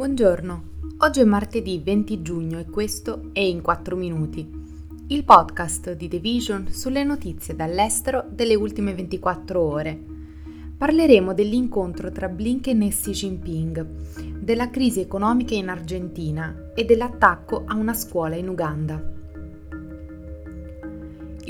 Buongiorno, oggi è martedì 20 giugno e questo è In 4 Minuti, il podcast di The Vision sulle notizie dall'estero delle ultime 24 ore. Parleremo dell'incontro tra Blinken e Xi Jinping, della crisi economica in Argentina e dell'attacco a una scuola in Uganda.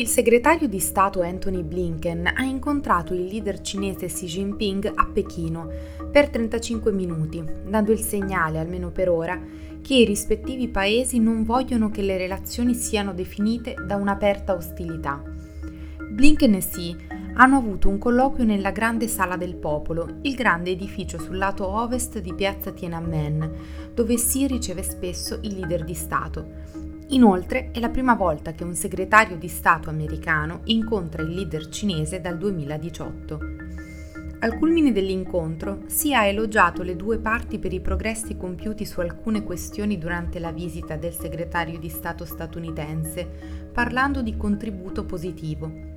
Il segretario di Stato Anthony Blinken ha incontrato il leader cinese Xi Jinping a Pechino per 35 minuti, dando il segnale, almeno per ora, che i rispettivi paesi non vogliono che le relazioni siano definite da un'aperta ostilità. Blinken e Xi hanno avuto un colloquio nella grande sala del popolo, il grande edificio sul lato ovest di piazza Tiananmen, dove Xi riceve spesso i leader di Stato. Inoltre è la prima volta che un segretario di Stato americano incontra il leader cinese dal 2018. Al culmine dell'incontro si ha elogiato le due parti per i progressi compiuti su alcune questioni durante la visita del segretario di Stato statunitense, parlando di contributo positivo.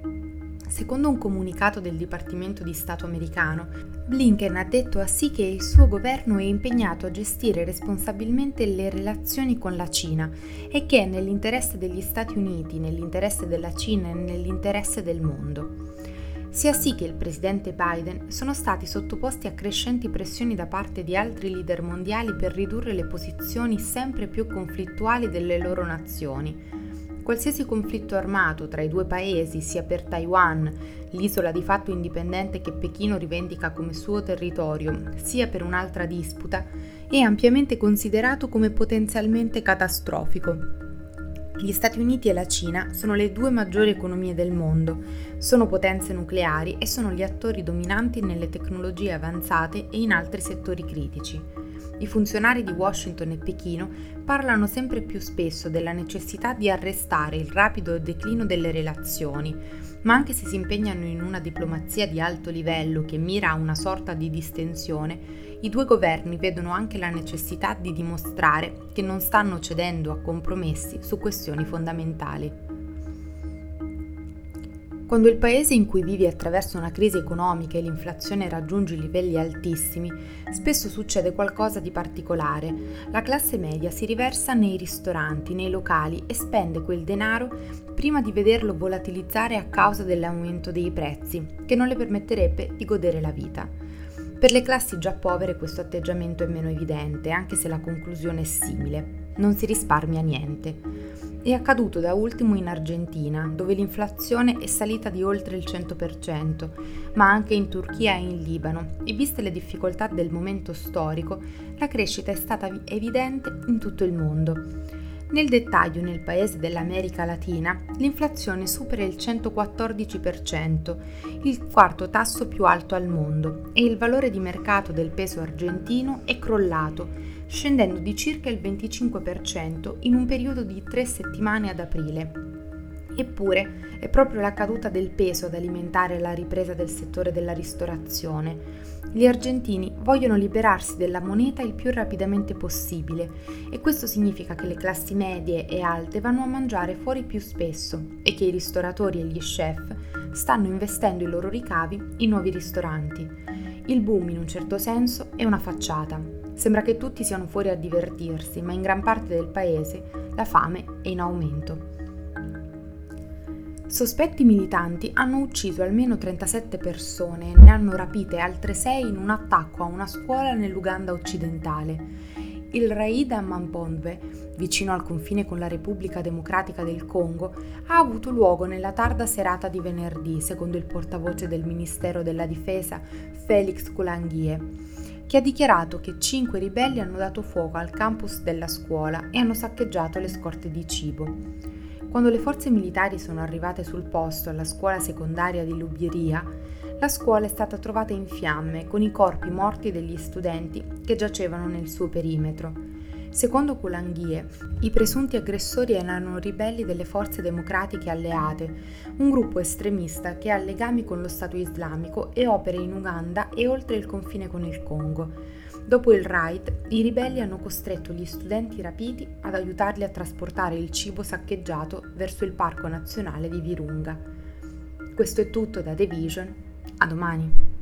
Secondo un comunicato del Dipartimento di Stato americano, Blinken ha detto a sì che il suo governo è impegnato a gestire responsabilmente le relazioni con la Cina e che è nell'interesse degli Stati Uniti, nell'interesse della Cina e nell'interesse del mondo. Sia sì che il presidente Biden sono stati sottoposti a crescenti pressioni da parte di altri leader mondiali per ridurre le posizioni sempre più conflittuali delle loro nazioni, Qualsiasi conflitto armato tra i due paesi, sia per Taiwan, l'isola di fatto indipendente che Pechino rivendica come suo territorio, sia per un'altra disputa, è ampiamente considerato come potenzialmente catastrofico. Gli Stati Uniti e la Cina sono le due maggiori economie del mondo, sono potenze nucleari e sono gli attori dominanti nelle tecnologie avanzate e in altri settori critici. I funzionari di Washington e Pechino parlano sempre più spesso della necessità di arrestare il rapido declino delle relazioni, ma anche se si impegnano in una diplomazia di alto livello che mira a una sorta di distensione, i due governi vedono anche la necessità di dimostrare che non stanno cedendo a compromessi su questioni fondamentali. Quando il paese in cui vivi attraversa una crisi economica e l'inflazione raggiunge livelli altissimi, spesso succede qualcosa di particolare. La classe media si riversa nei ristoranti, nei locali e spende quel denaro prima di vederlo volatilizzare a causa dell'aumento dei prezzi, che non le permetterebbe di godere la vita. Per le classi già povere questo atteggiamento è meno evidente, anche se la conclusione è simile non si risparmia niente. È accaduto da ultimo in Argentina, dove l'inflazione è salita di oltre il 100%, ma anche in Turchia e in Libano, e viste le difficoltà del momento storico, la crescita è stata evidente in tutto il mondo. Nel dettaglio, nel paese dell'America Latina, l'inflazione supera il 114%, il quarto tasso più alto al mondo, e il valore di mercato del peso argentino è crollato, scendendo di circa il 25% in un periodo di tre settimane ad aprile. Eppure è proprio la caduta del peso ad alimentare la ripresa del settore della ristorazione. Gli argentini vogliono liberarsi della moneta il più rapidamente possibile e questo significa che le classi medie e alte vanno a mangiare fuori più spesso e che i ristoratori e gli chef stanno investendo i loro ricavi in nuovi ristoranti. Il boom in un certo senso è una facciata, Sembra che tutti siano fuori a divertirsi, ma in gran parte del paese la fame è in aumento. Sospetti militanti hanno ucciso almeno 37 persone e ne hanno rapite altre 6 in un attacco a una scuola nell'Uganda occidentale. Il Raida Mampondwe, vicino al confine con la Repubblica Democratica del Congo, ha avuto luogo nella tarda serata di venerdì, secondo il portavoce del Ministero della Difesa Felix Kulanghie che ha dichiarato che cinque ribelli hanno dato fuoco al campus della scuola e hanno saccheggiato le scorte di cibo. Quando le forze militari sono arrivate sul posto alla scuola secondaria di Lubieria, la scuola è stata trovata in fiamme con i corpi morti degli studenti che giacevano nel suo perimetro. Secondo Kulanghie, i presunti aggressori erano ribelli delle forze democratiche alleate, un gruppo estremista che ha legami con lo Stato islamico e opera in Uganda e oltre il confine con il Congo. Dopo il raid, i ribelli hanno costretto gli studenti rapiti ad aiutarli a trasportare il cibo saccheggiato verso il Parco Nazionale di Virunga. Questo è tutto da The Vision. A domani!